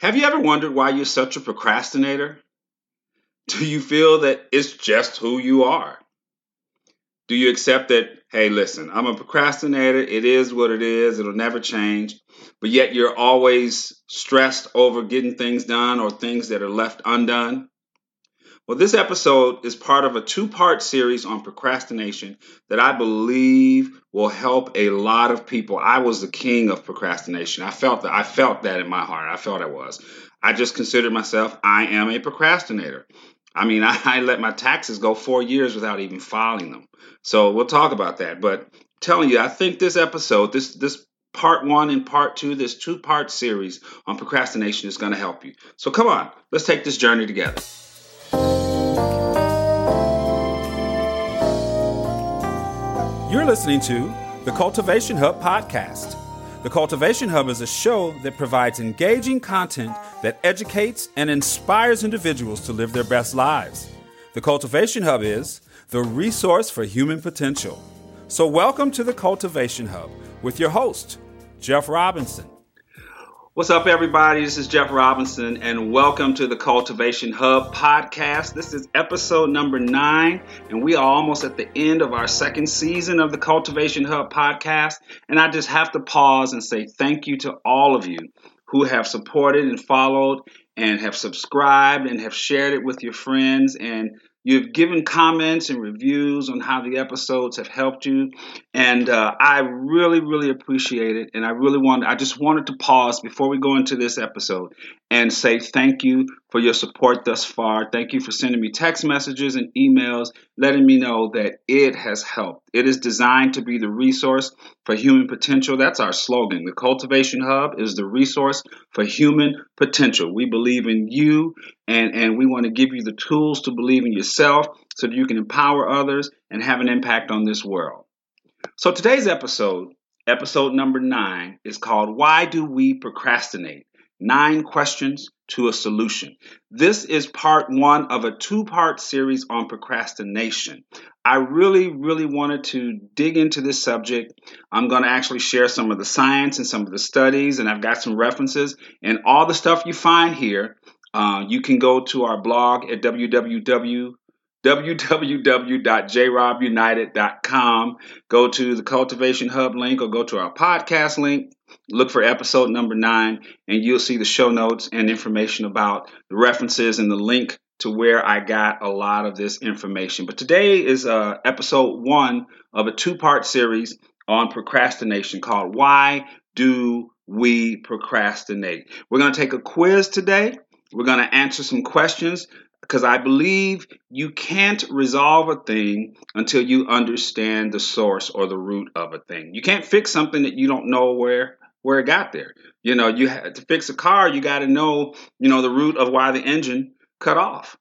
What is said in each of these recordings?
Have you ever wondered why you're such a procrastinator? Do you feel that it's just who you are? Do you accept that, hey, listen, I'm a procrastinator. It is what it is. It'll never change. But yet you're always stressed over getting things done or things that are left undone? Well, this episode is part of a two part series on procrastination that I believe will help a lot of people. I was the king of procrastination. I felt that I felt that in my heart. I felt I was. I just considered myself I am a procrastinator. I mean, I, I let my taxes go four years without even filing them. So we'll talk about that. But I'm telling you, I think this episode, this this part one and part two, this two part series on procrastination is going to help you. So come on, let's take this journey together. You're listening to the Cultivation Hub podcast. The Cultivation Hub is a show that provides engaging content that educates and inspires individuals to live their best lives. The Cultivation Hub is the resource for human potential. So, welcome to the Cultivation Hub with your host, Jeff Robinson. What's up, everybody? This is Jeff Robinson, and welcome to the Cultivation Hub podcast. This is episode number nine, and we are almost at the end of our second season of the Cultivation Hub podcast. And I just have to pause and say thank you to all of you who have supported and followed and have subscribed and have shared it with your friends and You've given comments and reviews on how the episodes have helped you, and uh, I really, really appreciate it. And I really want, I just wanted to pause before we go into this episode and say thank you for your support thus far. Thank you for sending me text messages and emails letting me know that it has helped. It is designed to be the resource for human potential. That's our slogan. The Cultivation Hub is the resource for human potential. We believe in you and, and we want to give you the tools to believe in yourself so that you can empower others and have an impact on this world. So today's episode, episode number nine, is called Why Do We Procrastinate? Nine Questions to a Solution. This is part one of a two part series on procrastination. I really, really wanted to dig into this subject. I'm going to actually share some of the science and some of the studies, and I've got some references. And all the stuff you find here, uh, you can go to our blog at www www.jrobunited.com. Go to the Cultivation Hub link or go to our podcast link. Look for episode number nine, and you'll see the show notes and information about the references and the link to where I got a lot of this information. But today is uh, episode one of a two part series on procrastination called Why Do We Procrastinate? We're going to take a quiz today. We're going to answer some questions because I believe you can't resolve a thing until you understand the source or the root of a thing. You can't fix something that you don't know where where it got there. You know, you had to fix a car, you got to know, you know, the root of why the engine cut off.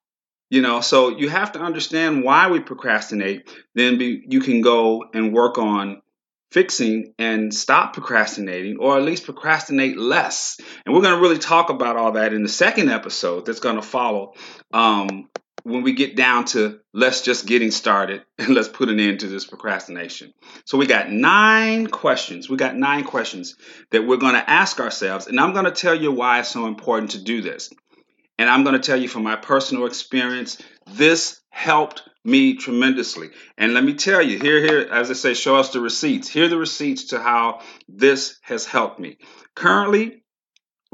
You know, so you have to understand why we procrastinate. Then be, you can go and work on fixing and stop procrastinating, or at least procrastinate less. And we're going to really talk about all that in the second episode that's going to follow um, when we get down to let's just getting started and let's put an end to this procrastination. So we got nine questions. We got nine questions that we're going to ask ourselves, and I'm going to tell you why it's so important to do this. And I'm going to tell you from my personal experience, this helped me tremendously. And let me tell you, here, here, as I say, show us the receipts. Here are the receipts to how this has helped me. Currently,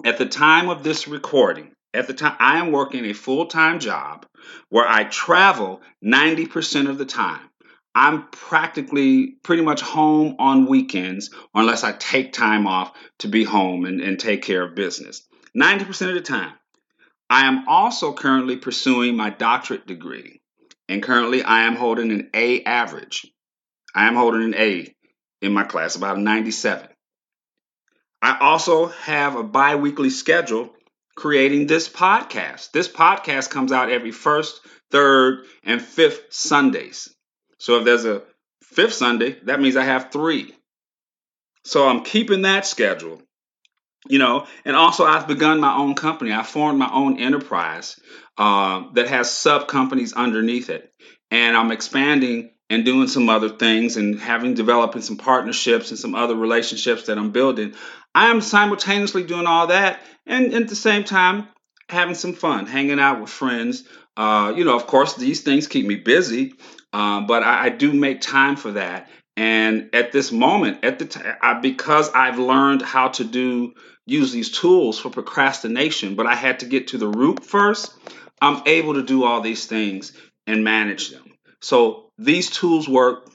at the time of this recording, at the time, I am working a full time job where I travel 90% of the time. I'm practically pretty much home on weekends unless I take time off to be home and, and take care of business. 90% of the time. I am also currently pursuing my doctorate degree. And currently, I am holding an A average. I am holding an A in my class, about a 97. I also have a bi weekly schedule creating this podcast. This podcast comes out every first, third, and fifth Sundays. So if there's a fifth Sunday, that means I have three. So I'm keeping that schedule you know and also i've begun my own company i formed my own enterprise uh, that has sub companies underneath it and i'm expanding and doing some other things and having developing some partnerships and some other relationships that I'm building, I am simultaneously doing all that and at the same time having some fun, hanging out with friends. Uh, you know, of course, these things keep me busy, uh, but I, I, do make time for that. And at this moment, at the time, because I've learned how to do use these tools for procrastination, but I had to get to the root first. I'm able to do all these things and manage them. So these tools work,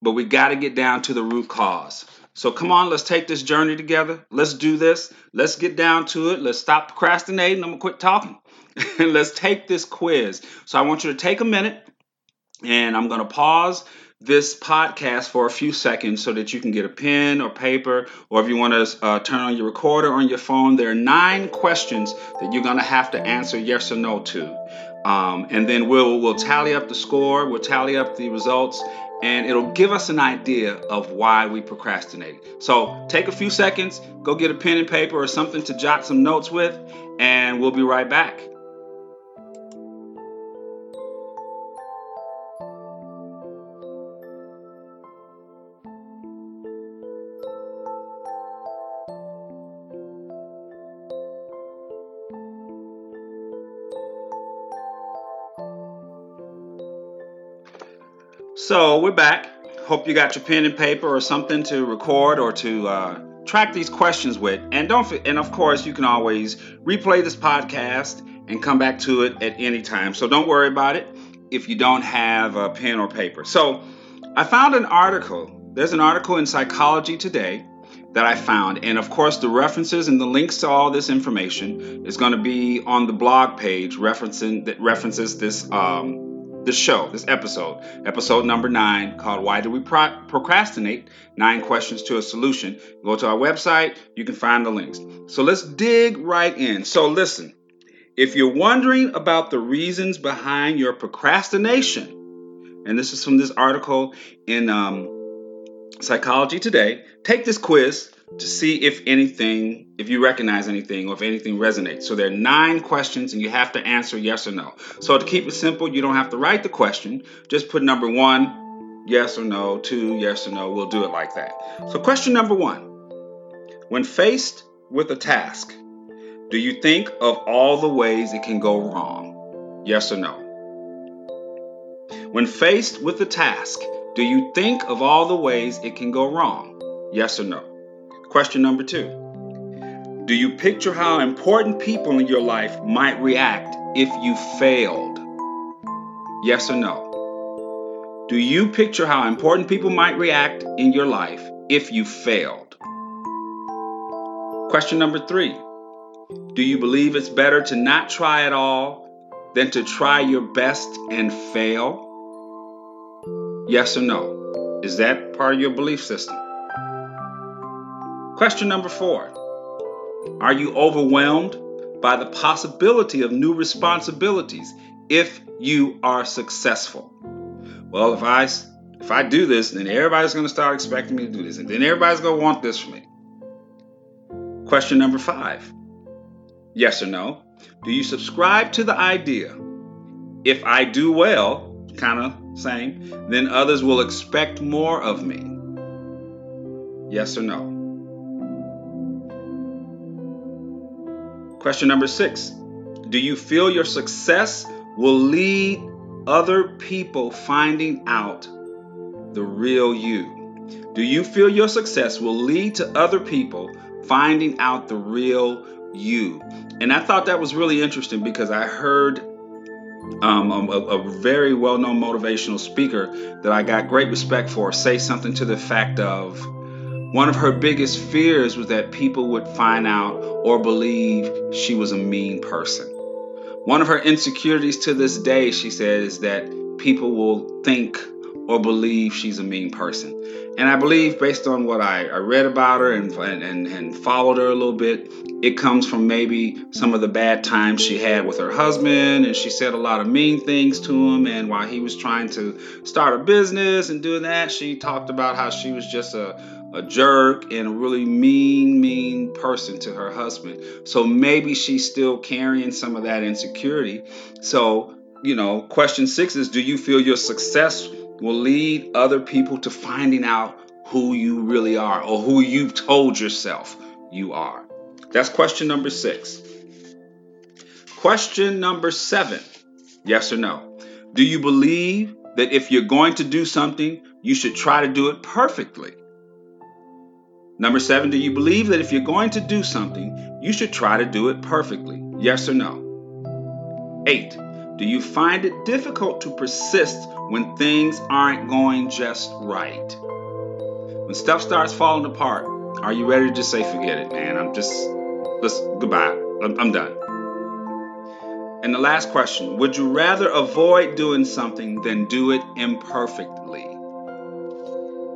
but we got to get down to the root cause. So come on, let's take this journey together. Let's do this. Let's get down to it. Let's stop procrastinating. I'm to quit talking. and let's take this quiz. So I want you to take a minute and I'm to pause this podcast for a few seconds so that you can get a pen or paper, or if you want to uh, turn on your recorder on your phone, there are nine questions that you're going to have to answer yes or no to. Um, and then we'll we'll tally up the score, we'll tally up the results, and it'll give us an idea of why we procrastinate. So take a few seconds, go get a pen and paper or something to jot some notes with, and we'll be right back. So we're back. Hope you got your pen and paper or something to record or to uh, track these questions with. And don't and of course you can always replay this podcast and come back to it at any time. So don't worry about it if you don't have a pen or paper. So I found an article. There's an article in Psychology Today that I found. And of course, the references and the links to all this information is going to be on the blog page referencing that references this um, this show, this episode, episode number nine, called Why Do We Pro- Procrastinate? Nine Questions to a Solution. Go to our website, you can find the links. So let's dig right in. So, listen, if you're wondering about the reasons behind your procrastination, and this is from this article in um, Psychology Today, take this quiz to see if anything, if you recognize anything or if anything resonates. So there are nine questions and you have to answer yes or no. So to keep it simple, you don't have to write the question. Just put number one, yes or no, two, yes or no. We'll do it like that. So question number one When faced with a task, do you think of all the ways it can go wrong? Yes or no? When faced with a task, do you think of all the ways it can go wrong? Yes or no? Question number two Do you picture how important people in your life might react if you failed? Yes or no? Do you picture how important people might react in your life if you failed? Question number three Do you believe it's better to not try at all than to try your best and fail? Yes or no? Is that part of your belief system? Question number four Are you overwhelmed by the possibility of new responsibilities if you are successful? Well, if I if I do this, then everybody's going to start expecting me to do this, and then everybody's going to want this from me. Question number five Yes or no? Do you subscribe to the idea if I do well, kind of same, then others will expect more of me? Yes or no? Question number six Do you feel your success will lead other people finding out the real you? Do you feel your success will lead to other people finding out the real you? And I thought that was really interesting because I heard um, a, a, very well known motivational speaker that I got great respect for say something to the fact of one of her biggest fears was that people would find out or believe she was a mean person. One of her insecurities to this day, she said, is that people will think or believe she's a mean person. And I believe, based on what I, I read about her and, and, and followed her a little bit, it comes from maybe some of the bad times she had with her husband. And she said a lot of mean things to him. And while he was trying to start a business and doing that, she talked about how she was just a a jerk and a really mean, mean person to her husband. So maybe she's still carrying some of that insecurity. So, you know, question six is Do you feel your success will lead other people to finding out who you really are or who you've told yourself you are? That's question number six. Question number seven yes or no? Do you believe that if you're going to do something, you should try to do it perfectly? Number seven, do you believe that if you're going to do something, you should try to do it perfectly? Yes or no? Eight, do you find it difficult to persist when things aren't going just right? When stuff starts falling apart, are you ready to just say, forget it, man? I'm just, let's, goodbye. I'm, I'm done. And the last question Would you rather avoid doing something than do it imperfectly?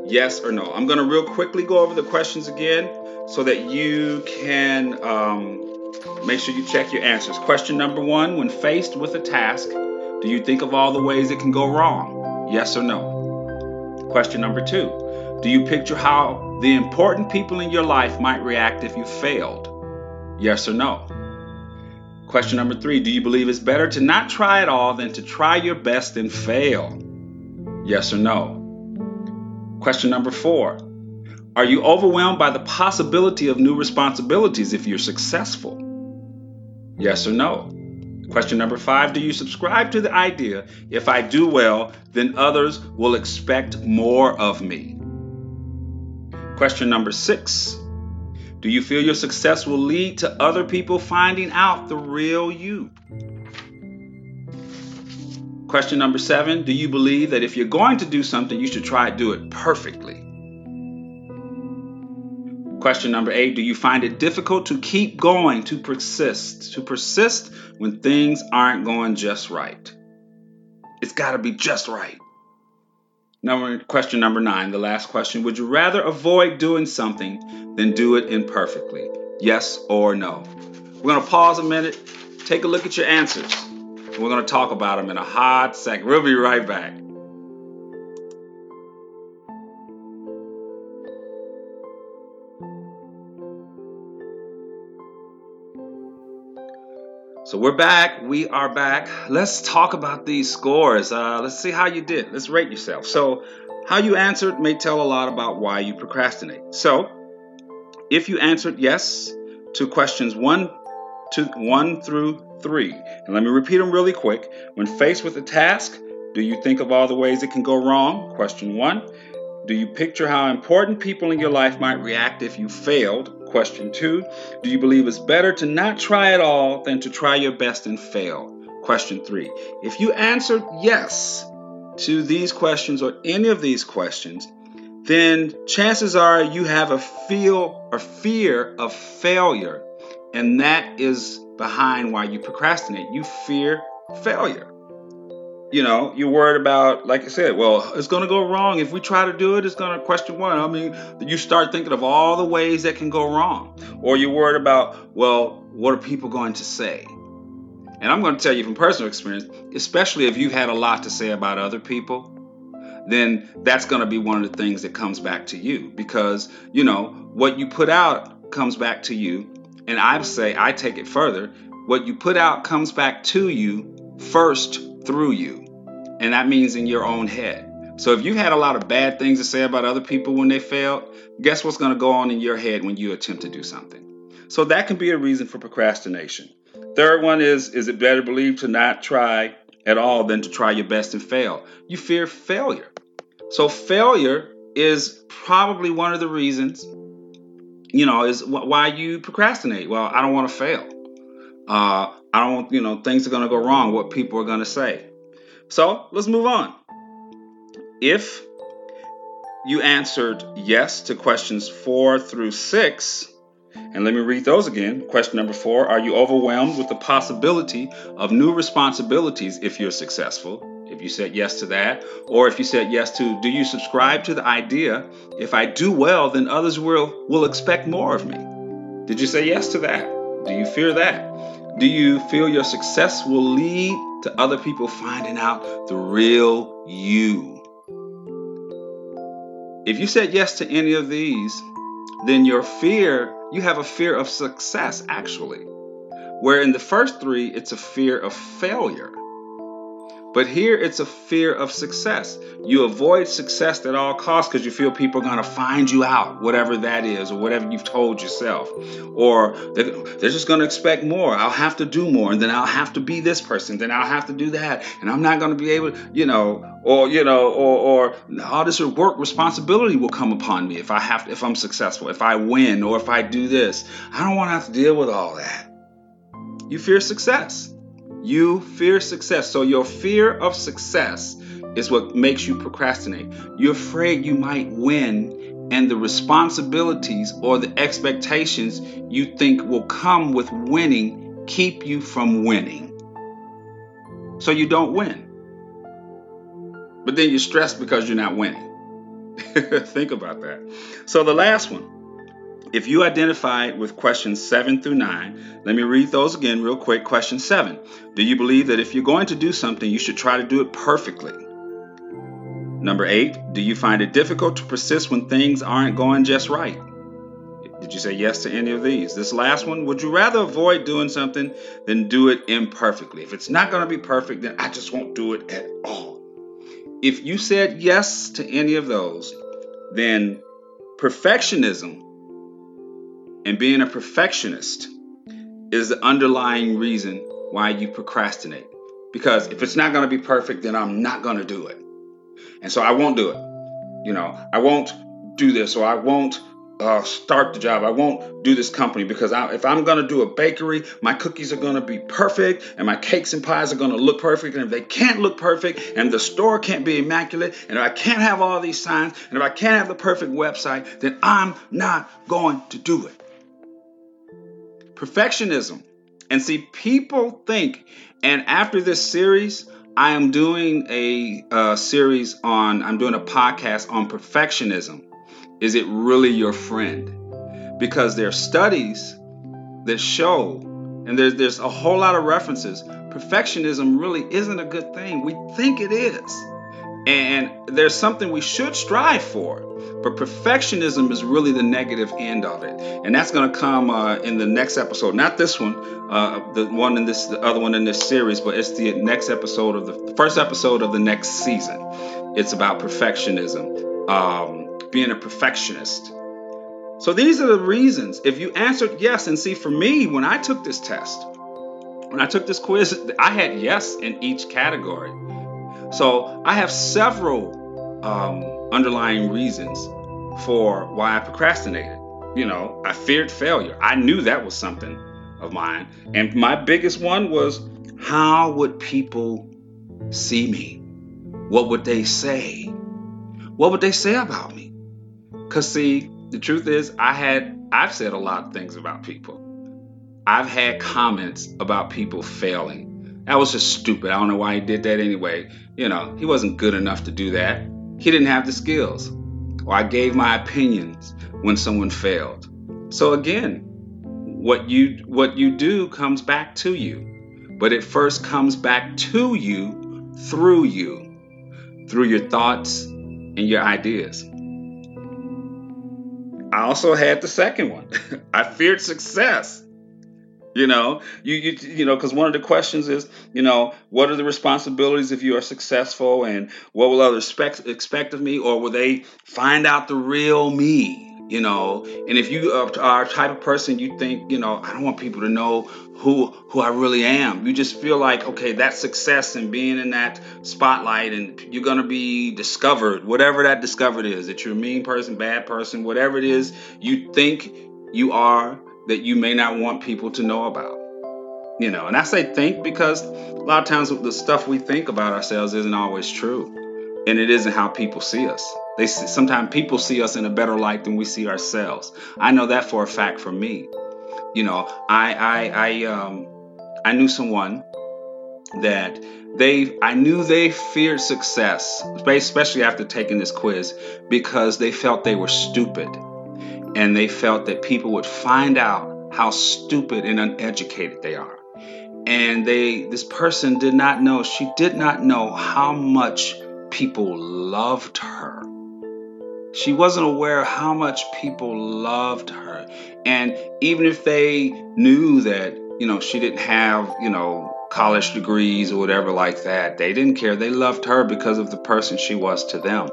Yes or no? I'm going to real quickly go over the questions again so that you can um, make sure you check your answers. Question number one When faced with a task, do you think of all the ways it can go wrong? Yes or no? Question number two Do you picture how the important people in your life might react if you failed? Yes or no? Question number three Do you believe it's better to not try at all than to try your best and fail? Yes or no? Question number four Are you overwhelmed by the possibility of new responsibilities if you're successful? Yes or no? Question number five Do you subscribe to the idea if I do well, then others will expect more of me? Question number six do you feel your success will lead to other people finding out the real you? Question number seven Do you believe that if you're going to do something, you should try to do it perfectly? Question number eight Do you find it difficult to keep going, to persist, to persist when things aren't going just right? It's got to be just right. Number question number nine, the last question. Would you rather avoid doing something than do it imperfectly? Yes or no? We're gonna pause a minute, take a look at your answers. And we're gonna talk about them in a hot second. We'll be right back. So we're back. We are back. Let's talk about these scores. Uh, let's see how you did. Let's rate yourself. So, how you answered may tell a lot about why you procrastinate. So, if you answered yes to questions one to one through three, and let me repeat them really quick. When faced with a task, do you think of all the ways it can go wrong? Question one. Do you picture how important people in your life might react if you failed? Question two Do you believe it's better to not try at all than to try your best and fail? Question three If you answered yes to these questions or any of these questions, then chances are you have a feel or fear of failure, and that is behind why you procrastinate. You fear failure you know, you're worried about, like I said, well, it's going to go wrong. If we try to do it, it's going to question one. I mean, you start thinking of all the ways that can go wrong. Or you're worried about, well, what are people going to say? And I'm going to tell you from personal experience, especially if you've had a lot to say about other people, then that's going to be one of the things that comes back to you because, you know, what you put out comes back to you. And I say, I take it further. What you put out comes back to you first through you and that means in your own head. So if you had a lot of bad things to say about other people when they failed, guess what's going to go on in your head when you attempt to do something? So that can be a reason for procrastination. Third one is is it better believed to not try at all than to try your best and fail? You fear failure. So failure is probably one of the reasons you know is why you procrastinate. Well, I don't want to fail. Uh, I don't want you know things are going to go wrong. What people are going to say. So let's move on. If you answered yes to questions four through six, and let me read those again. Question number four Are you overwhelmed with the possibility of new responsibilities if you're successful? If you said yes to that, or if you said yes to, do you subscribe to the idea, if I do well, then others will, will expect more of me? Did you say yes to that? Do you fear that? Do you feel your success will lead to other people finding out the real you? If you said yes to any of these, then your fear, you have a fear of success actually. Where in the first three, it's a fear of failure. But here it's a fear of success. You avoid success at all costs because you feel people are going to find you out, whatever that is, or whatever you've told yourself. Or they're, just going to expect more. I'll have to do more, and then I'll have to be this person, then I'll have to do that, and I'm not going to be able, you know, or you know, or or all this work responsibility will come upon me if I have, if I'm successful, if I win, or if I do this. I don't want to have to deal with all that. You fear success. You fear success. So your fear of success is what makes you procrastinate. You're afraid you might win, and the responsibilities or the expectations you think will come with winning keep you from winning. So you don't win. But then you're stressed because you're not winning. think about that. So the last one if you identified with questions 7 through 9, let me read those again real quick. Question 7 Do you believe that if you're going to do something, you should try to do it perfectly? Number 8 Do you find it difficult to persist when things aren't going just right? Did you say yes to any of these? This last one Would you rather avoid doing something than do it imperfectly? If it's not going to be perfect, then I just won't do it at all. If you said yes to any of those, then perfectionism and being a perfectionist is the underlying reason why you procrastinate. Because if it's not going to be perfect, then I'm not going to do it. And so I won't do it. You know, I won't do this or I won't uh, start the job. I won't do this company because I, if I'm going to do a bakery, my cookies are going to be perfect and my cakes and pies are going to look perfect. And if they can't look perfect and the store can't be immaculate and if I can't have all these signs and if I can't have the perfect website, then I'm not going to do it perfectionism. And see, people think, and after this series, I am doing a, a, series on, I'm doing a podcast on perfectionism. Is it really your friend? Because there are studies that show, and there's, there's a whole lot of references, perfectionism really isn't a good thing. We think it is. And there's something we should strive for. But perfectionism is really the negative end of it. And that's going to come uh, in the next episode. Not this one, uh, the one in this, the other one in this series, but it's the next episode of the first episode of the next season. It's about perfectionism, um, being a perfectionist. So these are the reasons. If you answered yes, and see, for me, when I took this test, when I took this quiz, I had yes in each category. So I have several um, underlying reasons for why I procrastinated. You know, I feared failure. I knew that was something of mine. And my biggest one was how would people see me? What would they say? What would they say about me? Because, see, the truth is, I had, I've said a lot of things about people. I've had comments about people failing. That was just stupid. I don't know why he did that anyway. You know, he wasn't good enough to do that. He didn't have the skills. Or I gave my opinions when someone failed. So again, what you what you do comes back to you. But it first comes back to you through you, through your thoughts and your ideas. I also had the second one. I feared success. You know, you you you know, because one of the questions is, you know, what are the responsibilities if you are successful, and what will others expect expect of me, or will they find out the real me? You know, and if you are a type of person you think, you know, I don't want people to know who who I really am. You just feel like, okay, that success and being in that spotlight, and you're gonna be discovered, whatever that discovered is. That you're a mean person, bad person, whatever it is you think you are that you may not want people to know about. You know, and I say think because a lot of times the stuff we think about ourselves isn't always true. And it isn't how people see us. They sometimes people see us in a better light than we see ourselves. I know that for a fact for me. You know, I I I um I knew someone that they I knew they feared success, especially after taking this quiz, because they felt they were stupid and they felt that people would find out how stupid and uneducated they are. And they this person did not know, she did not know how much people loved her. She wasn't aware how much people loved her. And even if they knew that, you know, she didn't have, you know, college degrees or whatever like that. They didn't care. They loved her because of the person she was to them.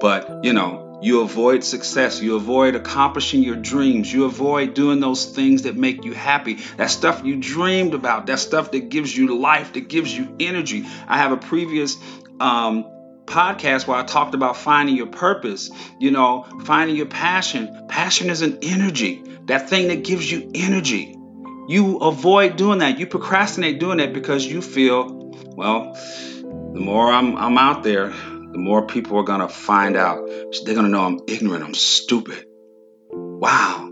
But, you know, you avoid success. You avoid accomplishing your dreams. You avoid doing those things that make you happy. That stuff you dreamed about. That stuff that gives you life, that gives you energy. I have a previous um, podcast where I talked about finding your purpose, you know, finding your passion. Passion is an energy, that thing that gives you energy. You avoid doing that. You procrastinate doing that because you feel, well, the more I'm, I'm out there, the more people are going to find out. They're going to know I'm ignorant, I'm stupid. Wow.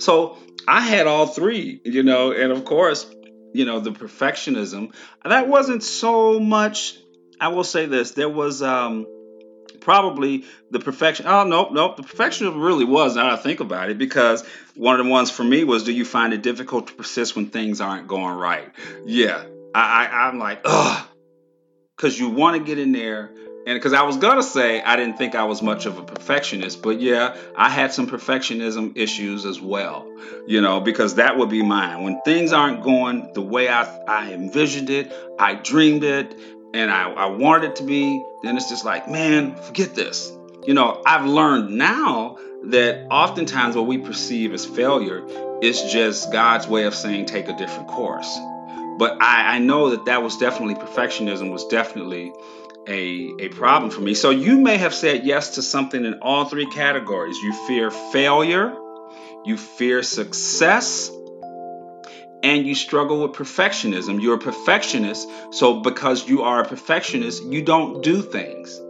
So I had all three, you know, and of course, you know, the perfectionism. That wasn't so much I will say this: there was um, probably the perfection. Oh nope, nope. The perfectionism really was. Now I think about it, because one of the ones for me was, do you find it difficult to persist when things aren't going right? Yeah, I, I I'm like, ugh, because you want to get in there. And because I was gonna say I didn't think I was much of a perfectionist, but yeah, I had some perfectionism issues as well, you know, because that would be mine. When things aren't going the way I, I envisioned it, I dreamed it, and I, I wanted it to be, then it's just like, man, forget this. You know, I've learned now that oftentimes what we perceive as failure is just God's way of saying take a different course. But I, I know that that was definitely perfectionism was definitely a, a problem for me. So you may have said yes to something in all three categories. You fear failure, you fear success, and you struggle with perfectionism. You're a perfectionist, so because you are a perfectionist, you don't do things.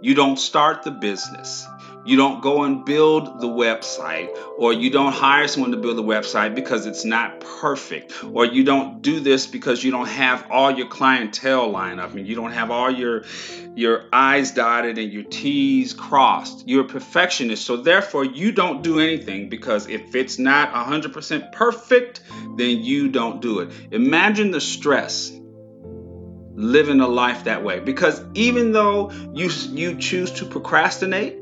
You don't start the business. You don't go and build the website, or you don't hire someone to build the website because it's not perfect, or you don't do this because you don't have all your clientele lined up and you don't have all your your I's dotted and your T's crossed. You're a perfectionist, so therefore you don't do anything because if it's not 100% perfect, then you don't do it. Imagine the stress living a life that way because even though you you choose to procrastinate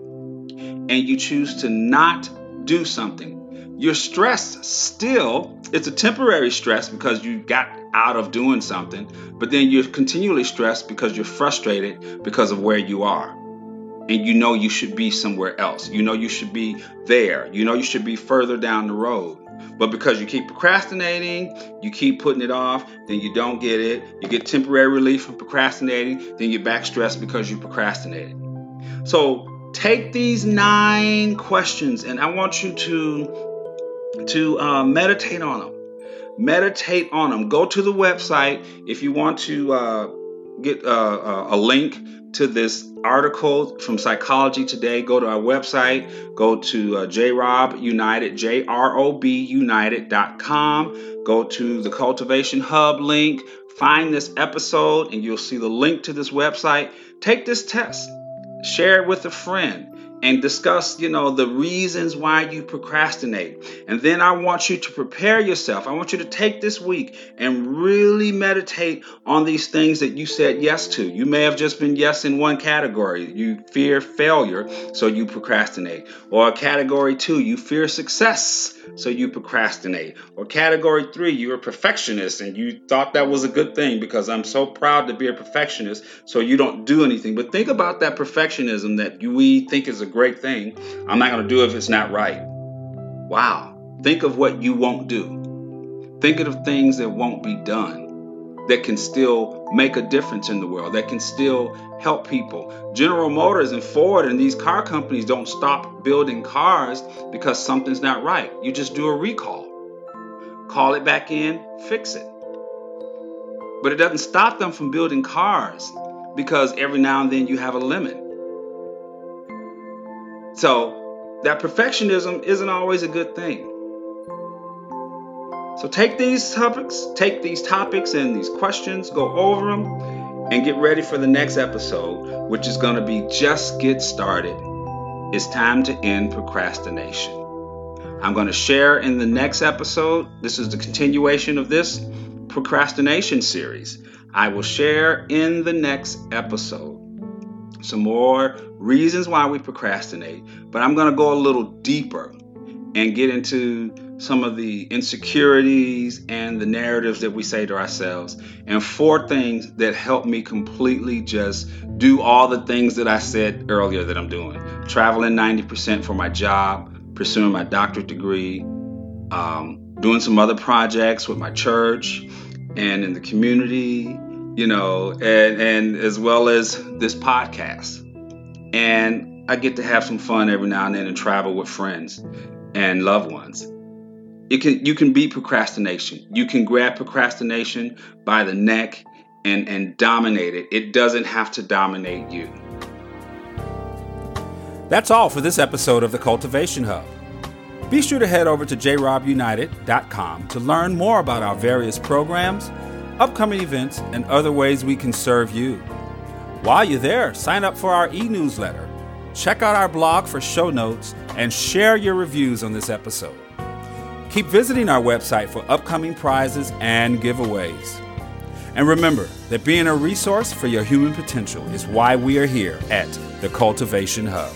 and you choose to not do something, your stress still, it's a temporary stress because you got out of doing something, but then you're continually stressed because you're frustrated because of where you are. And you know you should be somewhere else. You know you should be there. You know you should be further down the road. But because you keep procrastinating, you keep putting it off, then you don't get it. You get temporary relief from procrastinating, then you're back stressed because you procrastinated. So take these nine questions and I want you to to uh, meditate on them. Meditate on them. Go to the website if you want to uh, get uh, uh a link to this article from Psychology Today. Go to our website. Go to uh, JRob United, J R O B United.com. Go to the Cultivation Hub link. Find this episode and you'll see the link to this website. Take this test share it with a friend and discuss, you know, the reasons why you procrastinate. And then I want you to prepare yourself. I want you to take this week and really meditate on these things that you said yes to. You may have just been yes in one category. You fear failure, so you procrastinate. Or category 2, you fear success, so you procrastinate. Or category 3, you're a perfectionist and you thought that was a good thing because I'm so proud to be a perfectionist, so you don't do anything. But think about that perfectionism that we think is a great thing. I'm not going to do it if it's not right. Wow. Think of what you won't do. Think of things that won't be done that can still make a difference in the world, that can still help people. General Motors and Ford and these car companies don't stop building cars because something's not right. You just do a recall. Call it back in, fix it. But it doesn't stop them from building cars because every now and then you have a limit. So that perfectionism isn't always a good thing. So take these topics, take these topics and these questions, go over them, and get ready for the next episode, which is going to be Just Get Started. It's time to end procrastination. I'm going to share in the next episode. This is the continuation of this procrastination series. I will share in the next episode some more reasons why we procrastinate, but I'm going to go a little deeper and get into some of the insecurities and the narratives that we say to ourselves, and four things that help me completely just do all the things that I said earlier that I'm doing. Traveling 90% for my job, pursuing my doctorate degree, um, doing some other projects with my church and in the community, you know, and, and as well as this podcast. And I get to have some fun every now and then and travel with friends and loved ones. You can you can beat procrastination. You can grab procrastination by the neck and, and dominate it. It doesn't have to dominate you. That's all for this episode of the Cultivation Hub. Be sure to head over to jrobunited.com to learn more about our various programs, upcoming events, and other ways we can serve you. While you're there, sign up for our e newsletter, check out our blog for show notes, and share your reviews on this episode. Keep visiting our website for upcoming prizes and giveaways. And remember that being a resource for your human potential is why we are here at the Cultivation Hub.